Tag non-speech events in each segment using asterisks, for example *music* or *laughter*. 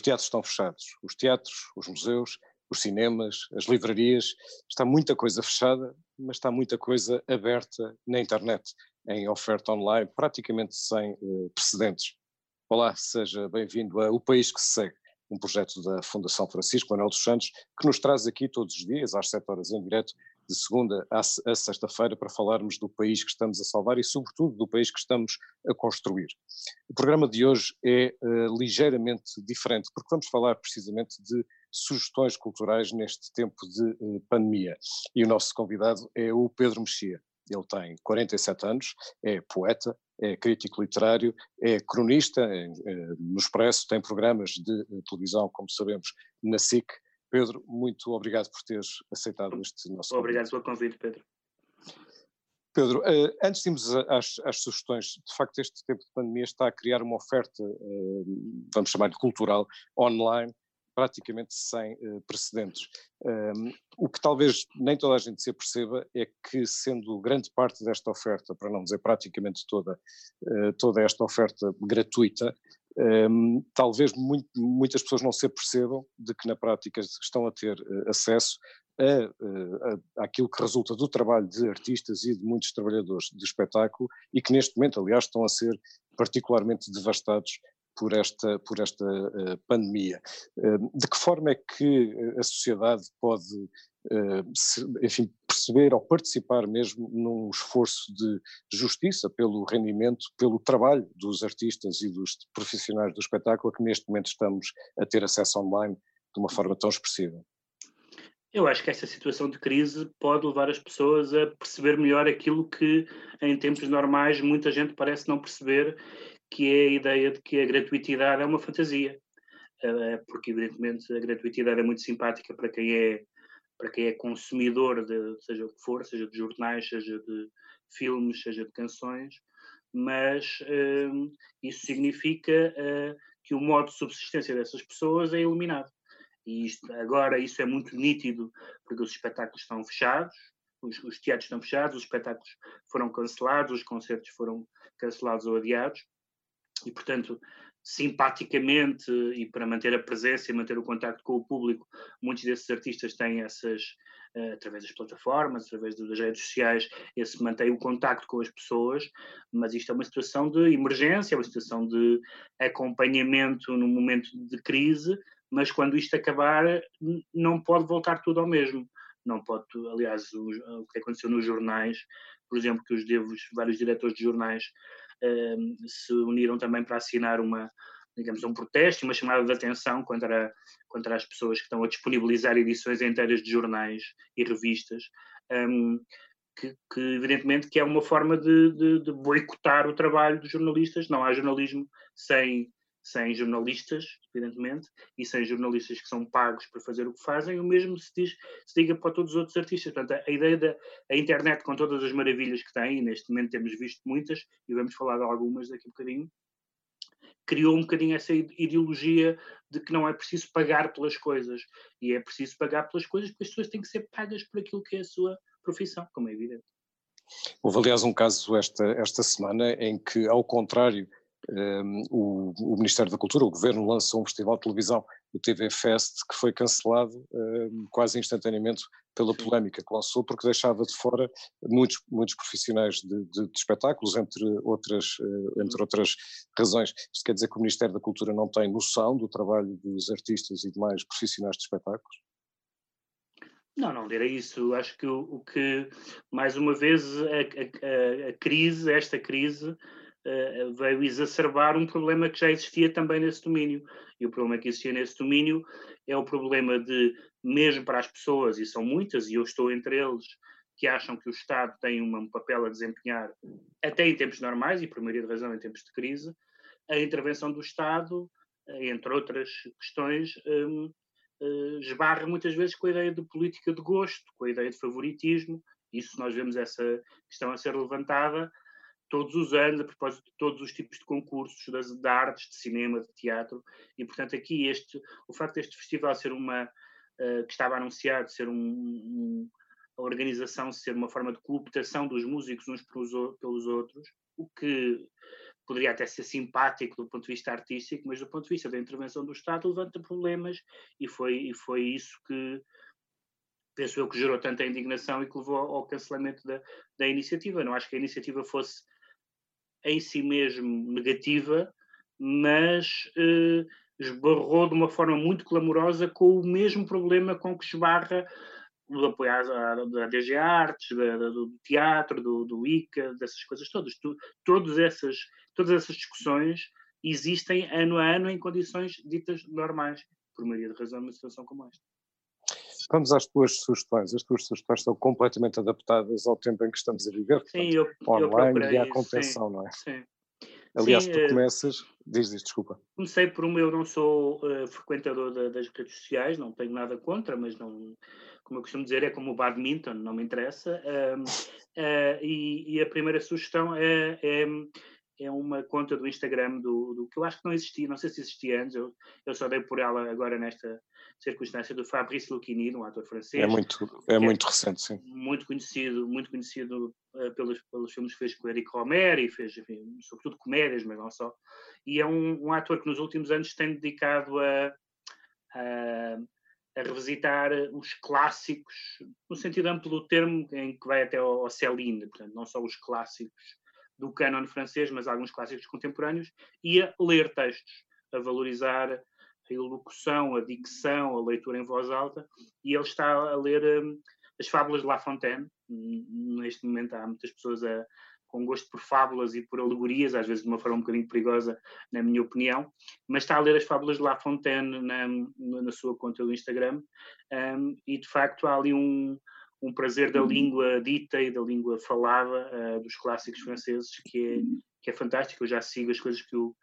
Os teatros estão fechados. Os teatros, os museus, os cinemas, as livrarias, está muita coisa fechada, mas está muita coisa aberta na internet, em oferta online, praticamente sem uh, precedentes. Olá, seja bem-vindo a O País que se Segue, um projeto da Fundação Francisco Manuel dos Santos, que nos traz aqui todos os dias, às 7 horas em direto, de segunda a, sexta-feira, para falarmos do país que estamos a salvar e, sobretudo, do país que estamos a construir. O programa de hoje é uh, ligeiramente diferente, porque vamos falar precisamente de sugestões culturais neste tempo de uh, pandemia. E o nosso convidado é o Pedro Mexia. Ele tem 47 anos, é poeta, é crítico literário, é cronista é, é, no Expresso, tem programas de televisão, como sabemos, na SIC. Pedro, muito obrigado por teres aceitado este nosso Obrigado pelo convite, Pedro. Pedro, uh, antes de irmos às, às, sugestões, de facto este tempo de pandemia está a criar uma oferta, uh, vamos chamar de cultural, online, praticamente sem uh, precedentes. O que talvez nem toda a gente se aperceba é que, sendo grande parte desta oferta, para não dizer praticamente toda, toda esta oferta gratuita, um, talvez muito, muitas pessoas não se apercebam de que na prática estão a ter uh, acesso a, a, aquilo que resulta do trabalho de artistas e de muitos trabalhadores de espetáculo e que neste momento, aliás, estão a ser particularmente devastados por esta, por esta uh, pandemia. Uh, de que forma é que a sociedade pode, uh, se, enfim, perceber ou participar mesmo num esforço de justiça pelo rendimento, pelo trabalho dos artistas e dos profissionais do espetáculo que neste momento estamos a ter acesso online de uma forma tão expressiva? Eu acho que esta situação de crise pode levar as pessoas a perceber melhor aquilo que, em tempos normais, muita gente parece não perceber, que é a ideia de que a gratuitidade é uma fantasia. Eh, porque, evidentemente, a gratuitidade é muito simpática para quem é, para quem é consumidor, de, seja o que for, seja de jornais, seja de filmes, seja de canções, mas uh, isso significa uh, que o modo de subsistência dessas pessoas é eliminado. E isto, agora isso é muito nítido, porque os espetáculos estão fechados, os, os teatros estão fechados, os espetáculos foram cancelados, os concertos foram cancelados ou adiados, e, portanto, simpaticamente e para manter a presença e manter o contacto com o público, muitos desses artistas têm essas, uh, através das plataformas, através das redes sociais, esse mantém o contacto com as pessoas, mas isto é uma situação de emergência, é uma situação de acompanhamento no momento de crise, mas quando isto acabar não pode voltar tudo ao mesmo. Não pode, aliás, o, o que aconteceu nos jornais, por exemplo, que os devos, vários diretores de jornais se uniram também para assinar uma, digamos, um protesto, uma chamada de atenção contra, contra as pessoas que estão a disponibilizar edições inteiras de jornais e revistas, um, ehm, que, que, evidentemente que é uma forma de, de, de, boicotar o trabalho dos jornalistas. Não há jornalismo sem sem jornalistas, evidentemente, e sem jornalistas que são pagos para fazer o que fazem, o mesmo se, diz, se diga para todos os outros artistas. Portanto, a, ideia da a internet, com todas as maravilhas que tem, e neste momento temos visto muitas, e vamos falar de algumas daqui a bocadinho, criou um bocadinho essa ideologia de que não é preciso pagar pelas coisas, e é preciso pagar pelas coisas porque as pessoas têm que ser pagas por aquilo que é a sua profissão, como é evidente. Houve, aliás, um caso esta, esta semana em que, ao contrário um, o, o, Ministério da Cultura, o Governo lançou um festival de televisão, o TV Fest, que foi cancelado um, quase instantaneamente pela polémica que lançou, porque deixava de fora muitos, muitos profissionais de, de, de espetáculos, entre outras, uh, entre outras razões. Isto quer dizer que o Ministério da Cultura não tem noção do trabalho dos artistas e demais profissionais de espetáculos? Não, não direi isso. Acho que o, o que, mais uma vez, a, a, a, crise, esta crise, uh, veio exacerbar um problema que já existia também nesse domínio. E o problema que existia nesse domínio é o problema de, mesmo para as pessoas, e são muitas, e eu estou entre eles, que acham que o Estado tem um papel a desempenhar, até em tempos normais, e por maioria de razão em tempos de crise, a intervenção do Estado, eh, entre outras questões, um, uh, esbarra muitas vezes com a ideia de política de gosto, com a ideia de favoritismo. Isso nós vemos essa questão a ser levantada todos os anos, a propósito de todos os tipos de concursos, das, de artes, de cinema, de teatro, e portanto aqui este, o facto deste festival ser uma, uh, que estava anunciado ser um, um, a organização ser uma forma de cooptação dos músicos uns pelos, pelos outros, o que poderia até ser simpático do ponto de vista artístico, mas do ponto de vista da intervenção do Estado levanta problemas e foi, e foi isso que penso eu que gerou tanta indignação e que levou ao cancelamento da, da iniciativa. Não acho que a iniciativa fosse em si mesmo negativa, mas eh, esbarrou de uma forma muito clamorosa com o mesmo problema com que esbarra o apoio da DG Artes, da, do teatro, do, do ICA, dessas coisas todas. Tu, todas, essas, todas essas discussões existem ano a ano em condições ditas normais, por maioria de razão, numa situação como esta. Vamos às tuas sugestões. As tuas sugestões estão completamente adaptadas ao tempo em que estamos a viver. Portanto, sim, eu, online eu e à contenção, sim, não é? Sim. Aliás, sim, tu eh, começas. Diz, diz, desculpa. Comecei por um, eu não sou uh, frequentador da, das redes sociais, não tenho nada contra, mas não, como eu costumo dizer, é como o badminton, não me interessa. Uh, uh, e, e, a primeira sugestão é, é, é, uma conta do Instagram do, do, que eu acho que não existia, não sei se existia antes, eu, eu só dei por ela agora nesta circunstância do Fabrice Lucchini, um ator francês. É muito, é muito recente, sim. Muito conhecido, muito conhecido uh, pelos, pelos filmes que fez com o Eric Romer e fez, enfim, sobretudo comédias, mas não só. E é um, um ator que nos últimos anos tem dedicado a, a, a, revisitar os clássicos, no sentido amplo do termo, em que vai até ao, ao Céline, portanto, não só os clássicos do canon francês, mas alguns clássicos contemporâneos, e a ler textos, a valorizar a elocução, a dicção, a leitura em voz alta, e ele está a ler um, as fábulas de La Fontaine. Neste momento há muitas pessoas a, com gosto por fábulas e por alegorias, às vezes de uma forma um bocadinho perigosa, na minha opinião, mas está a ler as fábulas de La Fontaine na, na sua conta do Instagram, um, e de facto há ali um, um prazer da língua dita e da língua falada uh, dos clássicos franceses que é, que é fantástico. Eu já sigo as coisas que o,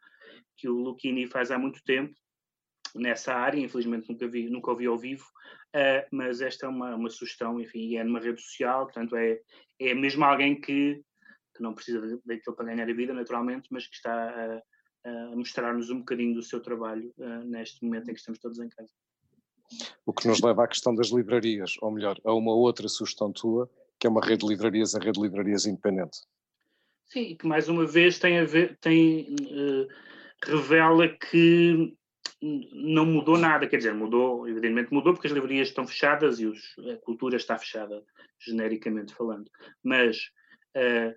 que o Lucchini faz há muito tempo nessa área, infelizmente nunca, vi, nunca ouvi ao vivo, uh, mas esta é uma, uma sugestão, enfim, é numa rede social, portanto é, é mesmo alguém que, que não precisa daquilo para ganhar a vida, naturalmente, mas que está a, a mostrar-nos um bocadinho do seu trabalho uh, neste momento em que estamos todos em casa. O que nos leva à questão das livrarias, ou melhor, a uma outra sugestão tua, que é uma rede de livrarias, a rede de livrarias independente. Sim, que mais uma vez tem a ver, tem, uh, revela que não mudou nada, quer dizer, mudou, evidentemente mudou porque as livrarias estão fechadas e os, a cultura está fechada, genericamente falando, mas, uh,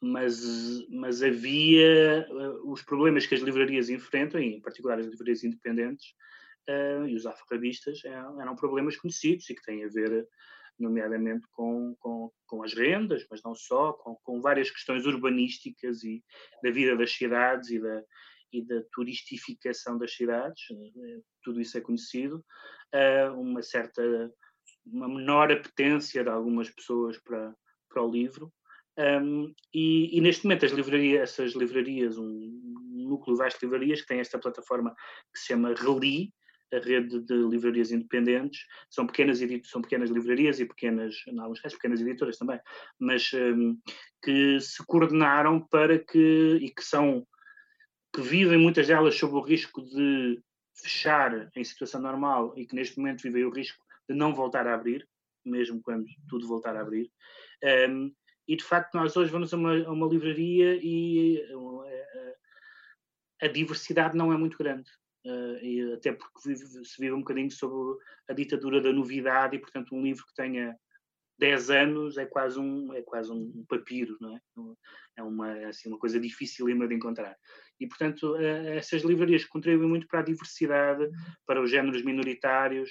mas, mas havia uh, os problemas que as livrarias enfrentam, em particular as livrarias independentes uh, e os alfarrabistas, eram, eram, problemas conhecidos e que têm a ver nomeadamente com, com, com as rendas, mas não só, com, com várias questões urbanísticas e da vida das cidades e da, e da turistificação das cidades, eh, tudo isso é conhecido, uma certa, uma menor apetência de algumas pessoas para, para o livro, um, e, e, neste momento as livrarias, essas livrarias, um núcleo vasto de livrarias que tem esta plataforma que se chama Reli, a rede de livrarias independentes, são pequenas, são pequenas livrarias e pequenas, em alguns casos, pequenas editoras também, mas um, que se coordenaram para que, e que são que vivem muitas delas sob o risco de fechar em situação normal e que neste momento vivem o risco de não voltar a abrir, mesmo quando tudo voltar a abrir. Um, e de facto, nós hoje vamos a uma, a uma livraria e a, uh, a, diversidade não é muito grande. Uh, e até porque vive, se vive um bocadinho sobre a ditadura da novidade e, portanto, um livro que tenha 10 anos é quase um, é quase um papiro, não é? É uma, assim, uma coisa difícil de encontrar. E, portanto, eh, essas livrarias contribuem muito para a diversidade, para os géneros minoritários,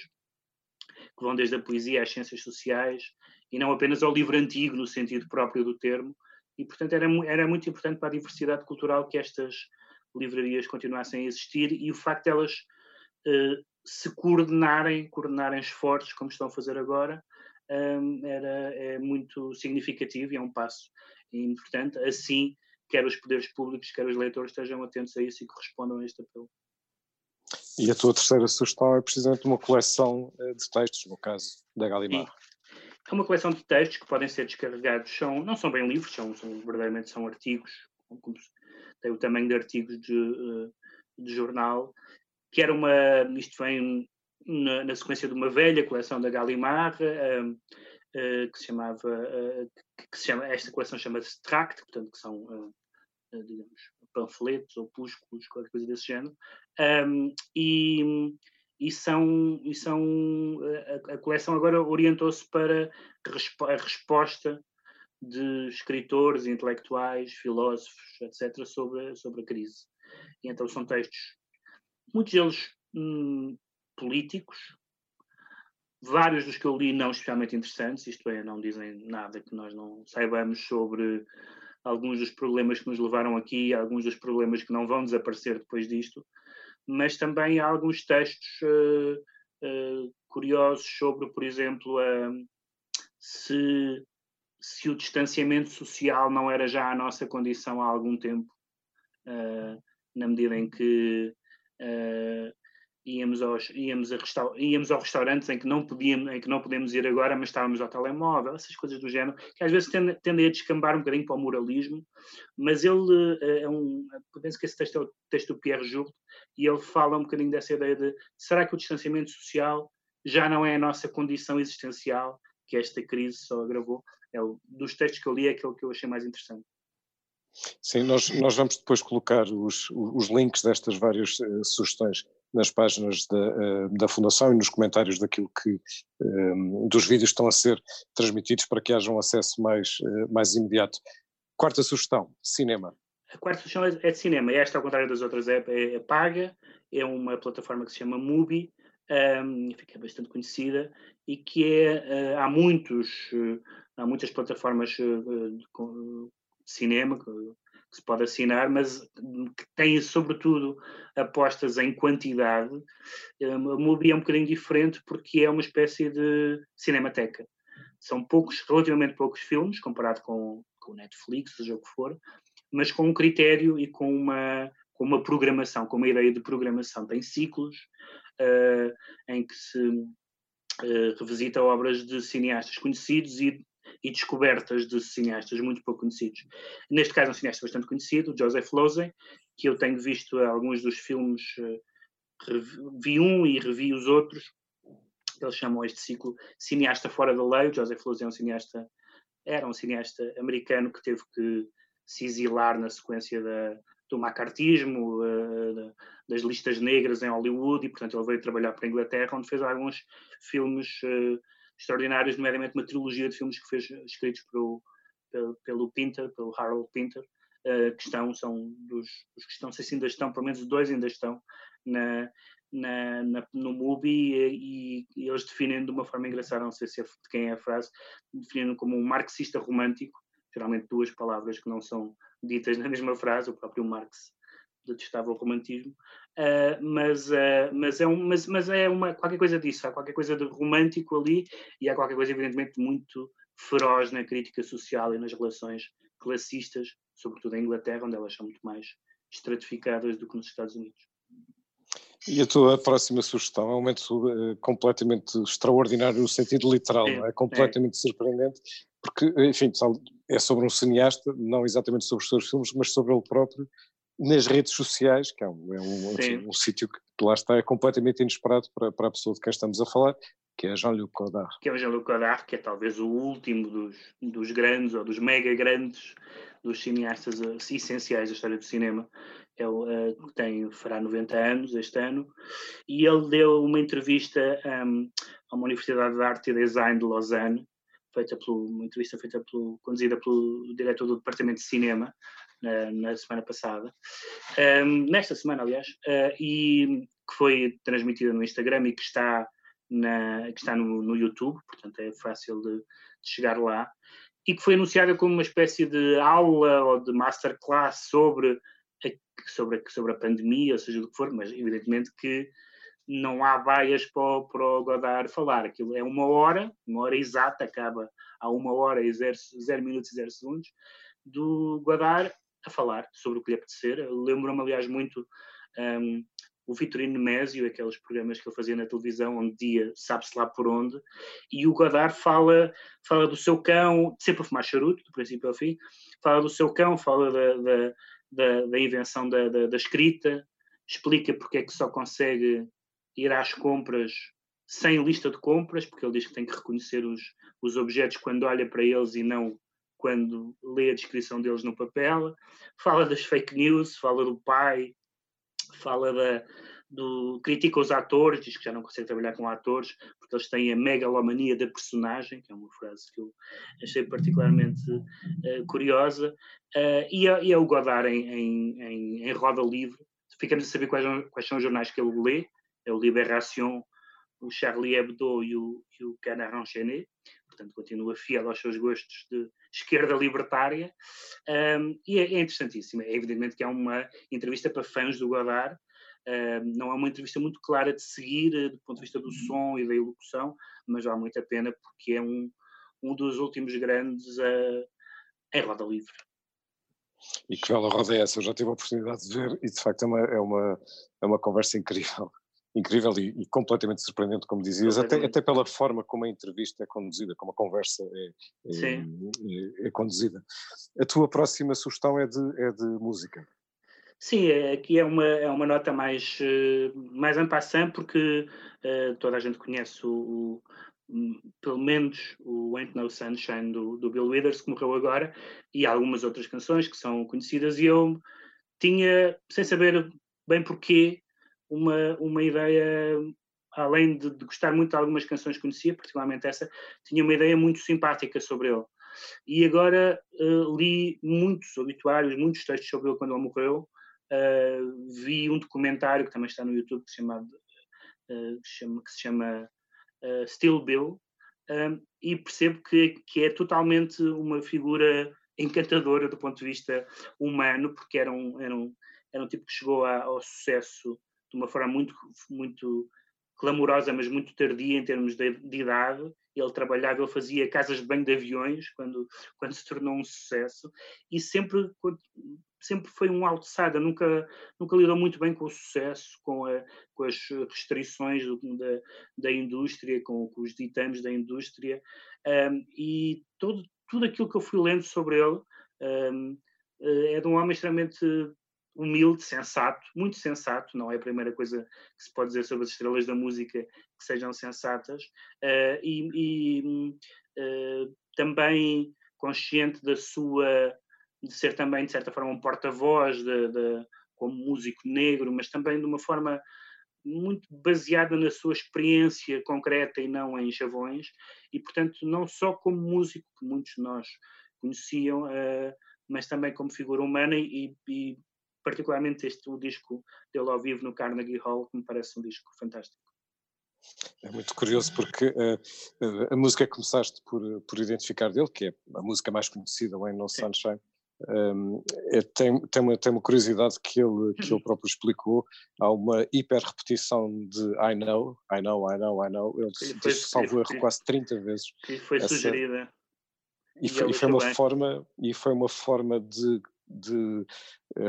que vão desde a poesia às ciências sociais, e não apenas ao livro antigo, no sentido próprio do termo. E, portanto, era, era muito importante para a diversidade cultural que estas livrarias continuassem a existir e o facto de elas uh, se coordenarem, coordenarem esforços, como estão a fazer agora, um, era, é muito significativo e é um passo importante. Assim, quer os poderes públicos, quer os leitores estejam atentos a isso e correspondam a este apelo. E a tua terceira sugestão é precisamente uma coleção eh, de textos, no caso da Galimar. É uma coleção de textos que podem ser descarregados, são, não são bem livros, são, são verdadeiramente são artigos, tem o tamanho de artigos de, eh, de jornal, que era uma, isto vem na, na, sequência de uma velha coleção da Gallimard, uh, uh, que se chamava, uh, que se chama, esta coleção chama-se Tract, portanto, que são, digamos, panfletos ou púsculos, qualquer coisa desse género, um, e, e são, e são a, a coleção agora orientou-se para a resposta de escritores, intelectuais, filósofos, etc., sobre, sobre a crise. E então são textos, muitos deles hum, políticos, vários dos que eu li não especialmente interessantes, isto é, não dizem nada que nós não saibamos sobre alguns dos problemas que nos levaram aqui, alguns dos problemas que não vão desaparecer depois disto, mas também há alguns textos uh, uh, curiosos sobre, por exemplo, uh, se, se o distanciamento social não era já a nossa condição há algum tempo, na medida em que íamos aos, íamos, a íamos aos restaurantes em que, não podíamos, em que não podemos ir agora, mas estávamos ao telemóvel, essas coisas do género, que às vezes tendem, a descambar um bocadinho para o moralismo, mas ele eh, é um. Penso que esse texto é o texto do Pierre Jourde, e ele fala um bocadinho dessa ideia de será que o distanciamento social já não é a nossa condição existencial, que esta crise só agravou? É o, dos textos que eu li, é aquele que eu achei mais interessante. Sim, nós, nós vamos depois colocar os, os links destas várias uh, sugestões nas páginas da, uh, da Fundação e nos comentários daquilo que um, dos vídeos estão a ser transmitidos para que haja um acesso mais, uh, mais imediato. Quarta sugestão, cinema. A quarta sugestão é, é de cinema. Esta, ao contrário das outras, é, é, é paga. É uma plataforma que se chama Mubi, um, fica bastante conhecida e que é, há muitos, há muitas plataformas de, de cinema que, se pode assinar, mas que têm sobretudo apostas em quantidade. A Mubi é um bocadinho diferente porque é uma espécie de cinemateca. São poucos, relativamente poucos filmes, comparado com, com Netflix, seja o que for, mas com um critério e com uma, com uma programação, com uma ideia de programação. Tem ciclos uh, em que se uh, revisita obras de cineastas conhecidos e e descobertas de cineastas muito pouco conhecidos. Neste caso, um cineasta bastante conhecido, Joseph Losey, que eu tenho visto alguns dos filmes, eh, vi um e revi os outros. Eles chamam este ciclo Cineasta Fora da Lei. O Joseph Losey é um cineasta, era um cineasta americano que teve que se exilar na sequência da, do macartismo, uh, das listas negras em Hollywood, e portanto ele veio trabalhar para a Inglaterra, onde fez alguns filmes extraordinários, nomeadamente uma trilogia de filmes que fez escritos pelo, pelo, pelo Pinter, pelo Harold Pinter, uh, que estão, são dos, dos, que estão, sei se ainda estão, pelo menos dois ainda estão na, na, na, no MUBI e, e, eles definem de uma forma engraçada, não sei se é de quem é a frase, definem como um marxista romântico, geralmente duas palavras que não são ditas na mesma frase, o próprio Marx detestava o romantismo, uh, mas, uh, mas, é um, mas, mas é uma, qualquer coisa disso, há qualquer coisa de romântico ali e há qualquer coisa, evidentemente, muito feroz na crítica social e nas relações classistas, sobretudo em Inglaterra, onde elas são muito mais estratificadas do que nos Estados Unidos. E a tua próxima sugestão é um momento uh, completamente extraordinário no sentido literal, é, é completamente é. surpreendente, porque, enfim, é sobre um cineasta, não exatamente sobre os seus filmes, mas sobre ele próprio, nas redes sociais, que é um, é um, um sítio que lá está, é completamente inesperado para, para a pessoa de quem estamos a falar, que é Jean-Luc Godard. Que é o Jean-Luc Godard, que é talvez o último dos, dos grandes ou dos mega grandes dos cineastas uh, essenciais da história do cinema. Ele uh, tem, fará 90 anos este ano, e ele deu uma entrevista um, a uma Universidade de Arte e Design de Lausanne, feita pelo, uma entrevista feita pelo, conduzida pelo diretor do Departamento de Cinema, na, na semana passada, nesta semana, aliás, uh, e que foi transmitida no Instagram e que está, na, que está no, no YouTube, portanto é fácil de, de, chegar lá, e que foi anunciada como uma espécie de aula ou de masterclass sobre a, sobre a, sobre a pandemia, ou seja, do que for, mas evidentemente que não há vaias para, para o Godard falar. Aquilo é uma hora, uma hora exata, acaba a uma hora e zero, zero minutos e zero segundos, do Godard a falar sobre o que lhe apetecer. Lembro-me, aliás, muito um, o Vitorino Nemésio, aqueles programas que ele fazia na televisão, onde dia sabe-se lá por onde, e o Godard fala, fala do seu cão, sempre a fumar charuto, do princípio ao fim, fala do seu cão, fala da, da, da, da invenção da, da, da, escrita, explica porque é que só consegue ir às compras sem lista de compras, porque ele diz que tem que reconhecer os, os objetos quando olha para eles e não quando lê a descrição deles no papel, fala das fake news, fala do pai, fala da, do, critica os atores, diz que já não consegue trabalhar com atores, porque eles têm a megalomania da personagem, que é uma frase que eu achei particularmente uh, curiosa, uh, e, é, e, é, o Godard em, em, em, em, roda livre. Ficamos a saber quais, quais, são os jornais que ele lê, é o Libération, o Charlie Hebdo e o, e o Canard Enchaîné, portanto continua fiel aos seus gostos de esquerda libertária, um, e é, é interessantíssimo. É evidentemente que é uma entrevista para fãs do Godard, não é uma entrevista muito clara de seguir eh, do ponto de vista do uhum. som e da elocução, mas vale muito a pena porque é um, um dos últimos grandes uh, em roda livre. E que bela roda é essa? Eu já tive a oportunidade de ver e de facto é uma, é uma, é uma conversa incrível. Incrível e, e completamente surpreendente, como dizias, até, até pela forma como a entrevista é conduzida, como a conversa é, é, é, é conduzida. A tua próxima sugestão é de, é de música. Sim, é, aqui é uma, é uma nota mais, eh, mais en passant, porque uh, toda a gente conhece o, o, pelo menos o Ain't No Sunshine do, do Bill Withers, que morreu agora, e algumas outras canções que são conhecidas, e eu tinha, sem saber bem porquê, uma, uma ideia, além de, de gostar muito de algumas canções que conhecia, particularmente essa, tinha uma ideia muito simpática sobre ele. E agora uh, li muitos obituários, muitos textos sobre ele quando ele morreu, uh, vi um documentário que também está no YouTube que se chama, uh, que, chama, que se chama uh, Still Bill um, e percebo que, que é totalmente uma figura encantadora do ponto de vista humano, porque era um, era um, era um tipo que chegou a, ao sucesso de uma forma muito, muito clamorosa, mas muito tardia em termos de, de, idade. Ele trabalhava, ele fazia casas de banho de aviões quando, quando se tornou um sucesso e sempre sempre foi um outsider, nunca, nunca lidou muito bem com o sucesso, com, a, com as restrições do, da, da indústria, com, com, os ditames da indústria, um, e todo, tudo aquilo que eu fui lendo sobre ele um, é de um homem extremamente humilde, sensato, muito sensato, não é a primeira coisa que se pode dizer sobre as estrelas da música que sejam sensatas, uh, e, e uh, também consciente da sua de ser também, de certa forma, um porta-voz como músico negro, mas também de uma forma muito baseada na sua experiência concreta e não em chavões, e portanto, não só como músico, que muitos de nós conheciam, uh, mas também como figura humana, e, e, particularmente este o disco dele ao vivo no Carnegie Hall, que me parece um disco fantástico. É muito curioso porque uh, a música que começaste por, por identificar dele, que é a música mais conhecida, o No Sunshine, um, é, tem, tem, uma, tem uma curiosidade que ele, que ele *clears throat* próprio explicou. Há uma hiper-repetição de I know, I know, I know, I know. Ele disse, salvo erro, quase 30 vezes. E foi essa, sugerida. E, foi, e foi uma forma, e foi uma forma de, de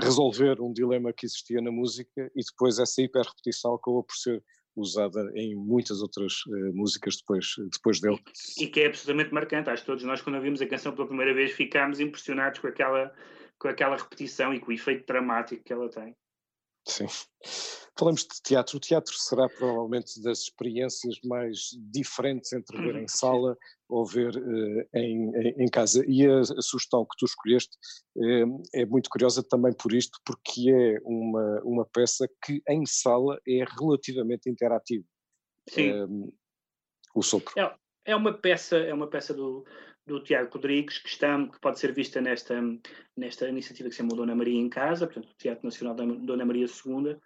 resolver um dilema que existia na música e depois essa hiper-repetição acabou por ser usada em muitas outras uh, músicas depois, depois dele. E, e, que é absolutamente marcante. Acho que todos nós, quando ouvimos a canção pela primeira vez, ficámos impressionados com aquela, com aquela repetição e com o efeito dramático que ela tem. Sim. Falamos de teatro. O teatro será provavelmente das experiências mais diferentes entre ver em uhum. sala ou ver uh, em, em, casa. E a, a, sugestão que tu escolheste uh, é muito curiosa também por isto, porque é uma, uma peça que em sala é relativamente interativa. Sim. Uh, o sopro. É, é uma peça, é uma peça do, do Tiago Rodrigues, que, está, que pode ser vista nesta, nesta iniciativa que se chama Dona Maria em Casa, portanto, o Teatro Nacional da Dona Maria II.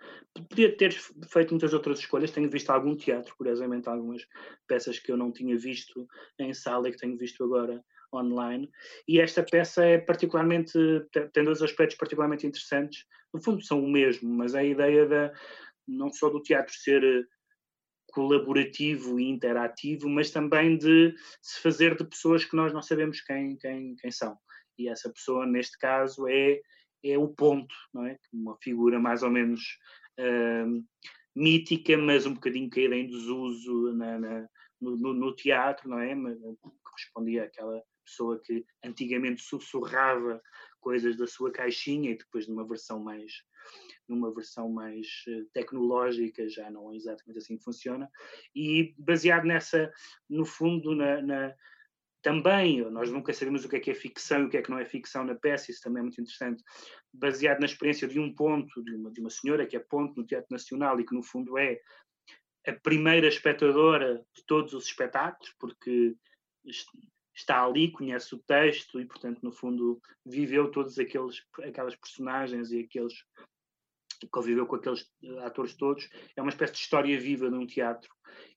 Podia ter feito muitas outras escolhas, tenho visto algum teatro, curiosamente, algumas peças que eu não tinha visto em sala e que tenho visto agora online. E esta peça é particularmente, tem dois aspectos particularmente interessantes. No fundo, são o mesmo, mas a ideia da, não só do teatro ser colaborativo e interativo, mas também de se fazer de pessoas que nós não sabemos quem, quem, quem são. E essa pessoa, neste caso, é, é o ponto, não é? Uma figura mais ou menos uh, mítica, mas um bocadinho caída em desuso na, na no, no, teatro, não é? Correspondia àquela pessoa que antigamente sussurrava coisas da sua caixinha e depois numa versão mais numa versão mais eh, tecnológica, já não é exatamente assim que funciona, e baseado nessa, no fundo, na, na também, nós nunca sabemos o que é que é ficção e o que é que não é ficção na peça, isso também é muito interessante, baseado na experiência de um ponto, de uma, de uma senhora que é ponto no Teatro Nacional e que no fundo é a primeira espectadora de todos os espetáculos, porque está ali, conhece o texto e, portanto, no fundo, viveu todos aqueles aquelas personagens e aqueles conviveu com aqueles eh, atores todos. É uma espécie de história viva num teatro.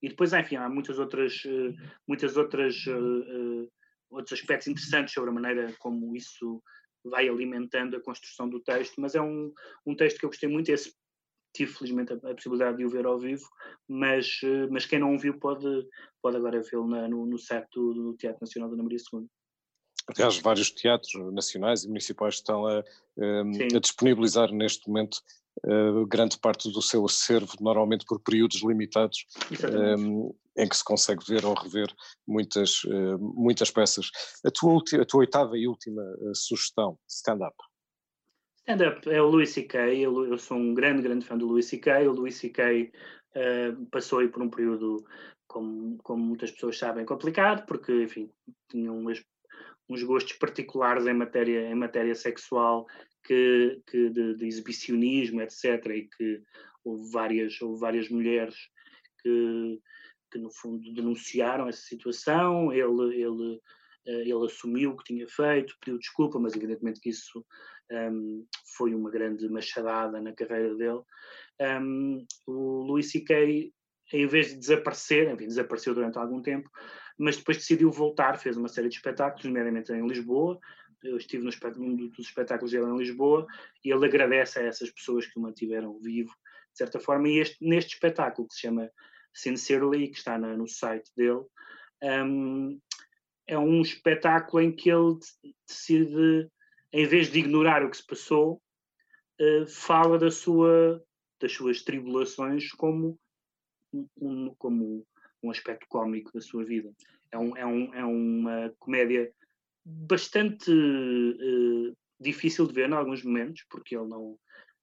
E depois, enfim, há muitas outras, eh, muitas outras uh, outros aspectos interessantes sobre a maneira como isso vai alimentando a construção do texto, mas é um, um texto que eu gostei muito, esse tive felizmente a, a, possibilidade de o ver ao vivo, mas, mas quem não o viu pode, pode agora vê-lo no, no site do, do, Teatro Nacional da Ana Maria II. Aliás, vários teatros nacionais e municipais estão a, a disponibilizar neste momento uh, grande parte do seu acervo, normalmente por períodos limitados, um, em que se consegue ver ou rever muitas, uh, muitas peças. A tua, a tua oitava e última uh, sugestão, stand-up. Stand-up é o Louis C.K., eu, eu, sou um grande, grande fã do Louis C.K., o Louis C.K. passou aí por um período, como, como muitas pessoas sabem, complicado, porque, enfim, tinha umas uns gostos particulares em matéria, em matéria sexual que, que de, de, exibicionismo, etc., e que houve várias, houve várias mulheres que, que, no fundo, denunciaram essa situação. Ele, ele, eh, ele assumiu o que tinha feito, pediu desculpa, mas evidentemente que isso um, foi uma grande machadada na carreira dele. Um, o Louis C.K., em vez de desaparecer, enfim, desapareceu durante algum tempo, mas depois decidiu voltar, fez uma série de espetáculos, nomeadamente em Lisboa. Eu estive no num dos espetáculos dele em Lisboa e ele agradece a essas pessoas que o mantiveram vivo, de certa forma. E este, neste espetáculo, que se chama Sincerely, que está na, no site dele, um, é um espetáculo em que ele decide, em vez de ignorar o que se passou, uh, fala da sua, das suas tribulações como, um, como um aspecto cómico da sua vida. É, um, é, um, é uma comédia bastante uh, difícil de ver em alguns momentos, porque ele não,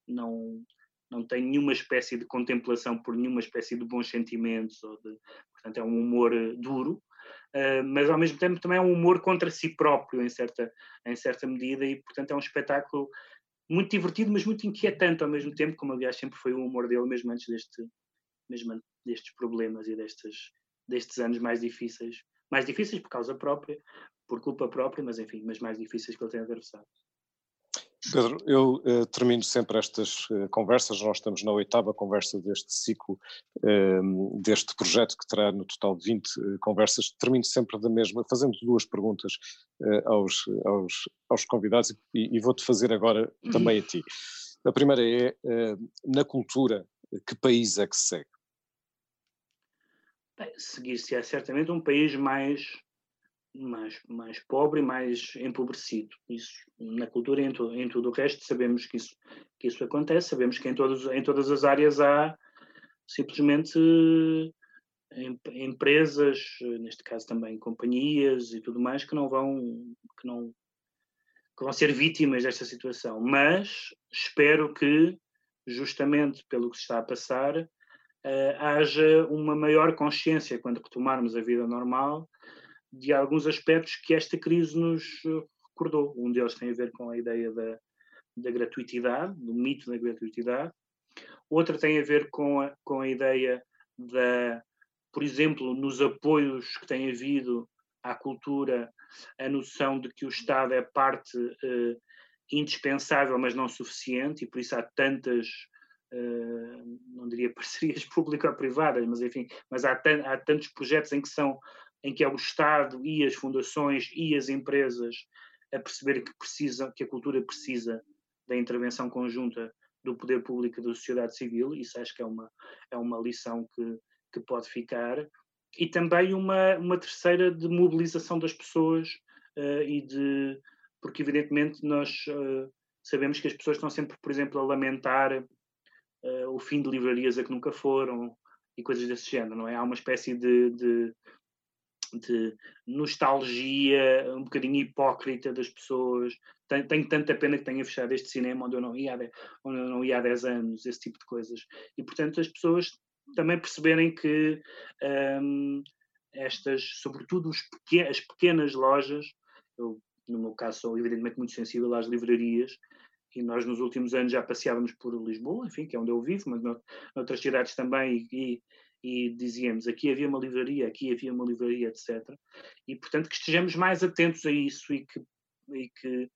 não, não tem nenhuma espécie de contemplação por nenhuma espécie de bons sentimentos, ou de, portanto é um humor uh, duro, uh, mas ao mesmo tempo também é um humor contra si próprio em certa, em certa medida e portanto é um espetáculo muito divertido, mas muito inquietante ao mesmo tempo, como aliás sempre foi o humor dele mesmo antes deste, mesmo destes problemas e destes, destes anos mais difíceis, mais difíceis por causa própria, por culpa própria, mas enfim, mas mais difíceis que ele tem atravessado. Pedro, eu uh, termino sempre estas uh, conversas, nós estamos na oitava conversa deste ciclo, uh, deste projeto que terá no total 20 eh, conversas, termino sempre da mesma, fazendo duas perguntas aos, aos, aos convidados e, e vou-te fazer agora também a ti. *laughs* A primeira é, na cultura, que país é que se segue? Seguir-se é certamente um país mais, mais, mais pobre e mais empobrecido. Isso, na cultura e em, to, em tudo o resto, sabemos que isso, que isso acontece, sabemos que em, todos, em todas as áreas há simplesmente em, empresas, neste caso também companhias e tudo mais, que não vão, que não, que vão ser vítimas desta situação. Mas espero que justamente pelo que se está a passar, uh, haja uma maior consciência quando retomarmos a vida normal de alguns aspectos que esta crise nos recordou. Um deles tem a ver com a ideia da, da gratuitidade, do mito da gratuitidade. Outra tem a ver com a, com a ideia da, por exemplo, nos apoios que tem havido à cultura, a noção de que o Estado é parte uh, indispensável, mas não suficiente, e por isso há tantas, não diria *laughs* parcerias público-privadas, mas enfim, mas há, há tantos projetos em que são, em que é o Estado e as fundações e as empresas a perceber que precisa, que a cultura precisa da intervenção conjunta do poder público e da sociedade civil, isso acho que é uma, é uma lição que, que pode ficar, e também uma, uma terceira de mobilização das pessoas uh, e de porque evidentemente nós uh, sabemos que as pessoas estão sempre, por exemplo, a lamentar uh, o fim de livrarias a que nunca foram e coisas desse género, não é? Há uma espécie de, de, de nostalgia um bocadinho hipócrita das pessoas. Tenho, tenho, tanta pena que tenha fechado este cinema onde eu, não ia há, onde eu não ia há 10 anos, esse tipo de coisas. E, portanto, as pessoas também perceberem que um, estas, sobretudo as pequenas lojas, eu, no meu caso, sou evidentemente muito sensível às livrarias, e nós nos últimos anos já passeávamos por Lisboa, enfim, que é onde eu vivo, mas noutras cidades também, e, e dizíamos aqui havia uma livraria, aqui havia uma livraria, etc. E, portanto, que estejamos mais atentos a isso e que, e que,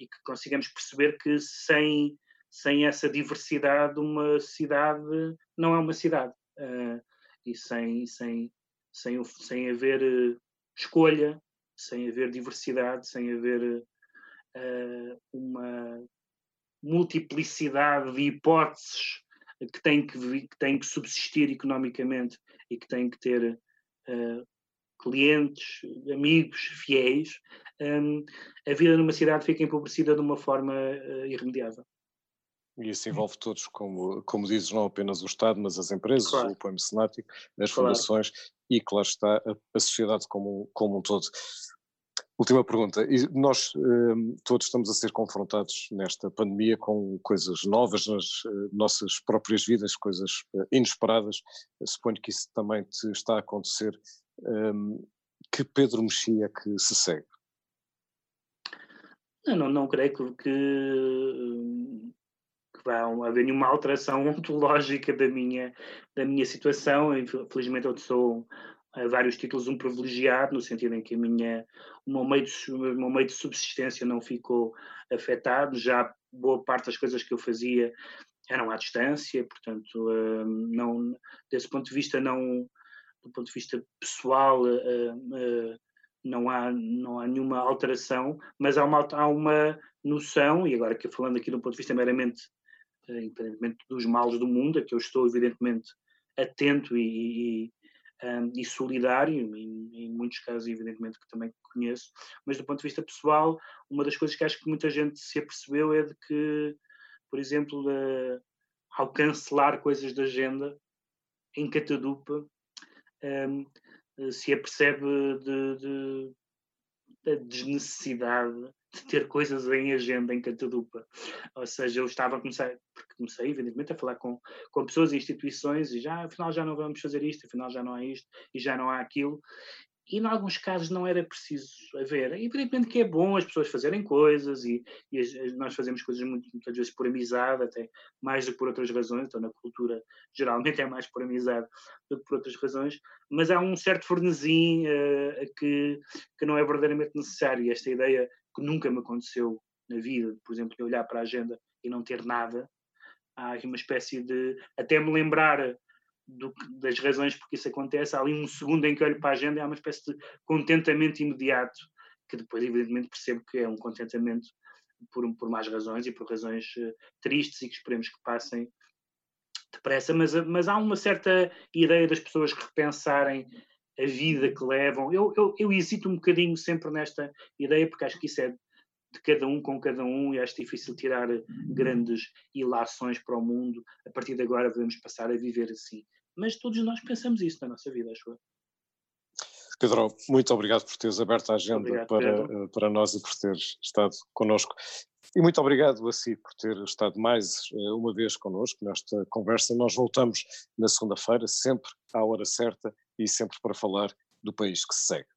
e que consigamos perceber que sem, sem essa diversidade, uma cidade não é uma cidade. Uh, e sem, sem, sem, sem haver uh, escolha, sem haver diversidade, sem haver uh, uma multiplicidade de hipóteses que têm que, que, têm que subsistir economicamente e que têm que ter uh, clientes, amigos, fiéis, um, a vida numa cidade fica empobrecida de uma forma uh, irremediável. E isso envolve todos, como, como dizes, não apenas o Estado, mas as empresas, claro. o apoio mecenático, as claro. fundações e, claro está, a, a sociedade como, como um todo. Última pergunta. nós uh, todos estamos a ser confrontados nesta pandemia com coisas novas nas uh, nossas próprias vidas, coisas uh, inesperadas. suponho que isso também te está a acontecer. Um, que Pedro Mexia que se segue? Eu não, não creio que, que, que vá haver nenhuma alteração *laughs* ontológica da minha, da minha situação. Infelizmente eu sou vários títulos um privilegiado, no sentido em que a minha, o, meu meio de, meu meio de subsistência não ficou afetado, já boa parte das coisas que eu fazia eram à distância, portanto, hum, não, desse ponto de vista, não, do ponto de vista pessoal, hum, hum, não há, não há nenhuma alteração, mas há uma, há uma noção, e agora que falando aqui do ponto de vista meramente, independentemente dos males do mundo, a que eu estou evidentemente atento e, e um, e solidário, em, em, muitos casos, evidentemente, que também conheço, mas do ponto de vista pessoal, uma das coisas que acho que muita gente se apercebeu é de que, por exemplo, ao cancelar coisas da agenda, em Catadupa, um, se apercebe de, de, da desnecessidade de ter coisas em agenda em Catadupa. Ou seja, eu estava a começar, porque comecei, evidentemente, a falar com, com pessoas e instituições e já, afinal, já não vamos fazer isto, afinal, já não há isto e já não há aquilo e em alguns casos não era preciso haver. Evidentemente que é bom as pessoas fazerem coisas e, e as, nós fazemos coisas muito, muitas vezes por amizade, até mais do que por outras razões, então na cultura *laughs* geralmente é mais por amizade do que por outras razões, mas há um certo fornezinho uh, que, que não é verdadeiramente necessário. E esta ideia que nunca me aconteceu na vida, por exemplo, de olhar para a agenda e não ter nada, há aqui uma espécie de, até me lembrar do, das razões porque isso acontece. Há ali um segundo em que olho para a agenda e há uma espécie de contentamento imediato, que depois, evidentemente, percebo que é um contentamento por, por más razões e por razões uh, tristes e que esperemos que passem depressa, mas, mas há uma certa ideia das pessoas repensarem a vida que levam. Eu, eu, eu hesito um bocadinho sempre nesta ideia, porque acho que isso é de cada um com cada um e acho difícil tirar grandes ilações para o mundo. A partir de agora devemos passar a viver assim mas todos nós pensamos isso na nossa vida, acho eu. Pedro, muito obrigado por teres aberto a agenda obrigado, para, eh, para nós e por teres estado connosco. E muito obrigado a si por ter estado mais eh, uma vez connosco nesta conversa. Nós voltamos na segunda-feira, sempre à hora certa e sempre para falar do país que se segue.